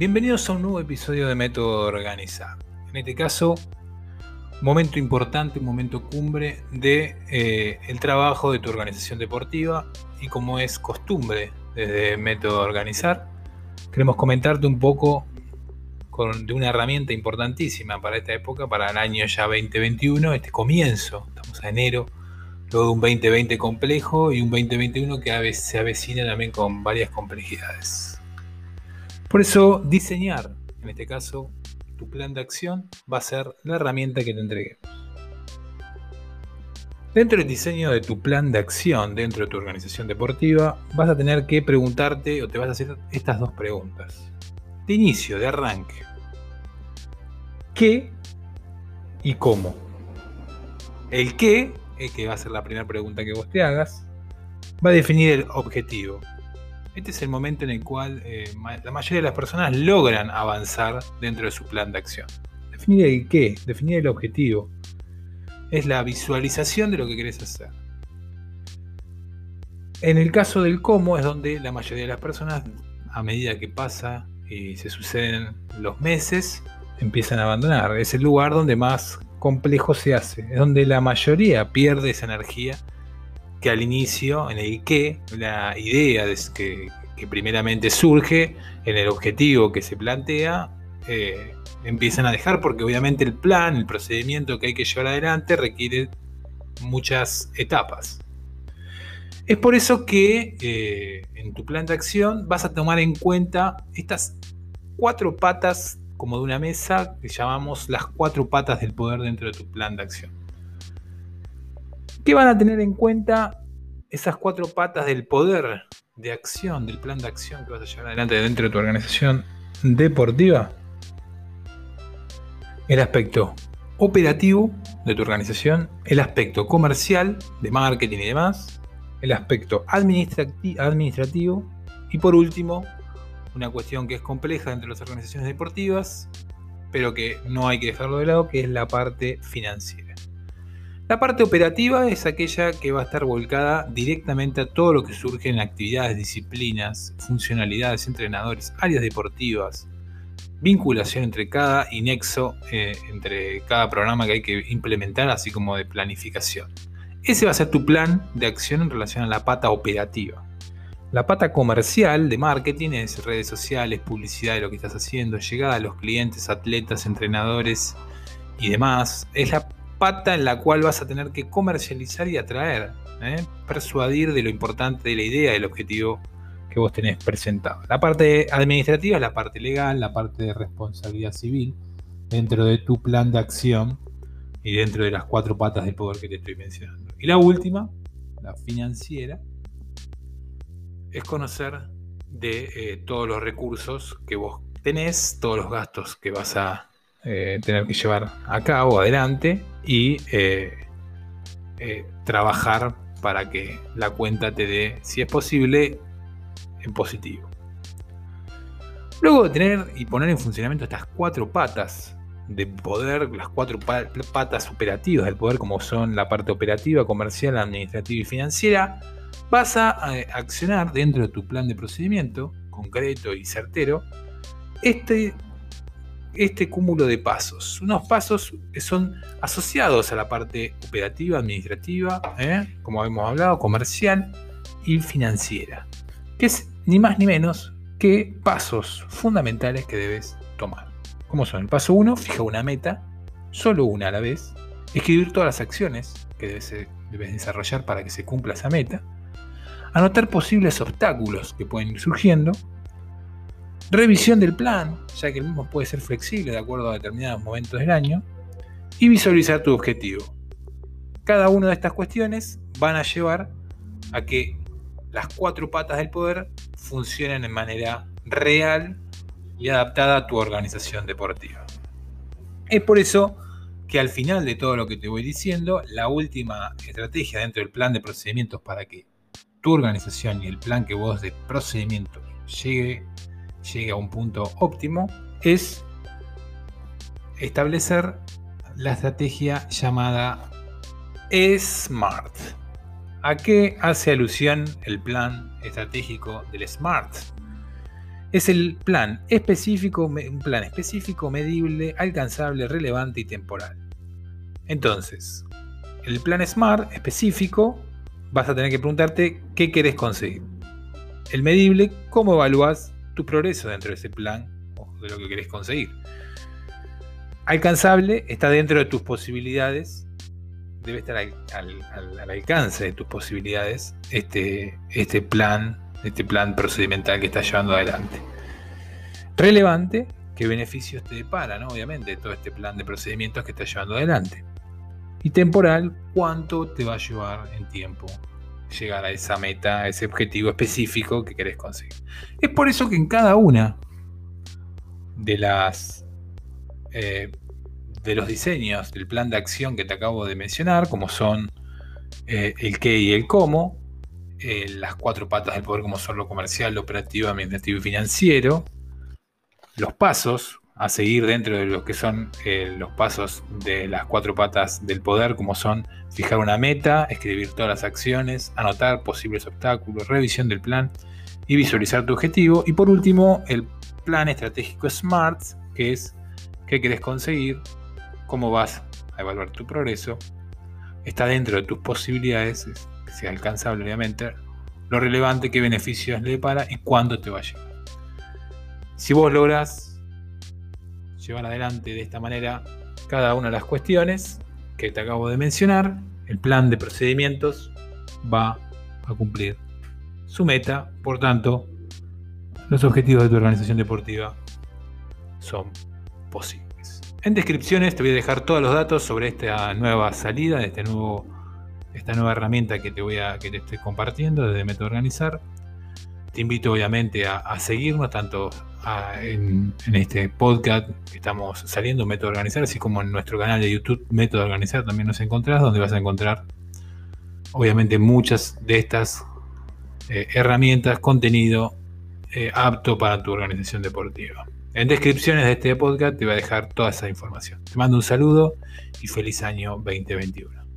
Bienvenidos a un nuevo episodio de Método Organizar. En este caso, momento importante, un momento cumbre de eh, el trabajo de tu organización deportiva y como es costumbre desde Método Organizar, queremos comentarte un poco con, de una herramienta importantísima para esta época, para el año ya 2021, este comienzo, estamos a enero, luego de un 2020 complejo y un 2021 que se avecina también con varias complejidades. Por eso diseñar, en este caso, tu plan de acción va a ser la herramienta que te entreguemos. Dentro del diseño de tu plan de acción dentro de tu organización deportiva, vas a tener que preguntarte o te vas a hacer estas dos preguntas. De inicio, de arranque. ¿Qué y cómo? El qué, que va a ser la primera pregunta que vos te hagas, va a definir el objetivo. Este es el momento en el cual eh, la mayoría de las personas logran avanzar dentro de su plan de acción. Definir el qué, definir el objetivo. Es la visualización de lo que querés hacer. En el caso del cómo es donde la mayoría de las personas, a medida que pasa y se suceden los meses, empiezan a abandonar. Es el lugar donde más complejo se hace. Es donde la mayoría pierde esa energía que al inicio, en el qué, la idea de que, primeramente surge, en el objetivo que se plantea, eh, empiezan a dejar porque obviamente el plan, el procedimiento que hay que llevar adelante requiere muchas etapas. Es por eso que eh, en tu plan de acción vas a tomar en cuenta estas cuatro patas como de una mesa que llamamos las cuatro patas del poder dentro de tu plan de acción. ¿Qué van a tener en cuenta esas cuatro patas del poder de acción, del plan de acción que vas a llevar adelante dentro de tu organización deportiva? El aspecto operativo de tu organización, el aspecto comercial, de marketing y demás, el aspecto administrativo y por último, una cuestión que es compleja dentro de las organizaciones deportivas, pero que no hay que dejarlo de lado, que es la parte financiera. La parte operativa es aquella que va a estar volcada directamente a todo lo que surge en actividades, disciplinas, funcionalidades, entrenadores, áreas deportivas, vinculación entre cada y nexo eh, entre cada programa que hay que implementar, así como de planificación. Ese va a ser tu plan de acción en relación a la pata operativa. La pata comercial de marketing es redes sociales, publicidad de lo que estás haciendo, llegada a los clientes, atletas, entrenadores y demás. Es la pata en la cual vas a tener que comercializar y atraer, ¿eh? persuadir de lo importante de la idea, del objetivo que vos tenés presentado. La parte administrativa es la parte legal, la parte de responsabilidad civil, dentro de tu plan de acción y dentro de las cuatro patas del poder que te estoy mencionando. Y la última, la financiera, es conocer de eh, todos los recursos que vos tenés, todos los gastos que vas a eh, tener que llevar a cabo adelante y eh, eh, trabajar para que la cuenta te dé, si es posible, en positivo. Luego de tener y poner en funcionamiento estas cuatro patas de poder, las cuatro patas operativas del poder, como son la parte operativa, comercial, administrativa y financiera, vas a accionar dentro de tu plan de procedimiento concreto y certero este este cúmulo de pasos. Unos pasos que son asociados a la parte operativa, administrativa, ¿eh? como hemos hablado, comercial y financiera. Que es ni más ni menos que pasos fundamentales que debes tomar. Como son? El paso 1, fija una meta, solo una a la vez. Escribir todas las acciones que debes, debes desarrollar para que se cumpla esa meta. Anotar posibles obstáculos que pueden ir surgiendo Revisión del plan, ya que el mismo puede ser flexible de acuerdo a determinados momentos del año. Y visualizar tu objetivo. Cada una de estas cuestiones van a llevar a que las cuatro patas del poder funcionen de manera real y adaptada a tu organización deportiva. Es por eso que al final de todo lo que te voy diciendo, la última estrategia dentro del plan de procedimientos para que tu organización y el plan que vos de procedimientos llegue llegue a un punto óptimo es establecer la estrategia llamada SMART. ¿A qué hace alusión el plan estratégico del SMART? Es el plan específico, un plan específico, medible, alcanzable, relevante y temporal. Entonces, el plan SMART específico, vas a tener que preguntarte qué querés conseguir. El medible, cómo evalúas tu progreso dentro de ese plan o de lo que querés conseguir. Alcanzable está dentro de tus posibilidades, debe estar al, alcance de tus posibilidades este, este plan, este plan procedimental que estás llevando adelante. Relevante, qué beneficios te depara, ¿no? obviamente, todo este plan de procedimientos que estás llevando adelante. Y temporal, cuánto te va a llevar en tiempo llegar a esa meta, a ese objetivo específico que querés conseguir. Es por eso que en cada una de las eh, de los diseños del plan de acción que te acabo de mencionar, como son eh, el qué y el cómo, eh, las cuatro patas del poder como son lo comercial, lo operativo, administrativo y financiero, los pasos a seguir dentro de lo que son eh, los pasos de las cuatro patas del poder, como son fijar una meta, escribir todas las acciones, anotar posibles obstáculos, revisión del plan y visualizar tu objetivo. Y por último, el plan estratégico SMART, que es qué quieres conseguir, cómo vas a evaluar tu progreso, está dentro de tus posibilidades, que sea alcanzable obviamente, lo relevante, qué beneficios le para y cuándo te va a llegar. Si vos logras llevar adelante de esta manera cada una de las cuestiones que te acabo de mencionar, el plan de procedimientos va a cumplir su meta, por tanto, los objetivos de tu organización deportiva son posibles. En descripciones te voy a dejar todos los datos sobre esta nueva salida, este nuevo, esta nueva herramienta que te, voy a, que te estoy compartiendo desde Método Organizar. Te invito obviamente a, seguirnos tanto en, este podcast que estamos saliendo, Método Organizar, así como en nuestro canal de YouTube, Método Organizar, también nos encontrás, donde vas a encontrar obviamente muchas de estas eh, herramientas, contenido eh, apto para tu organización deportiva. En descripciones de este podcast te voy a dejar toda esa información. Te mando un saludo y feliz año 2021.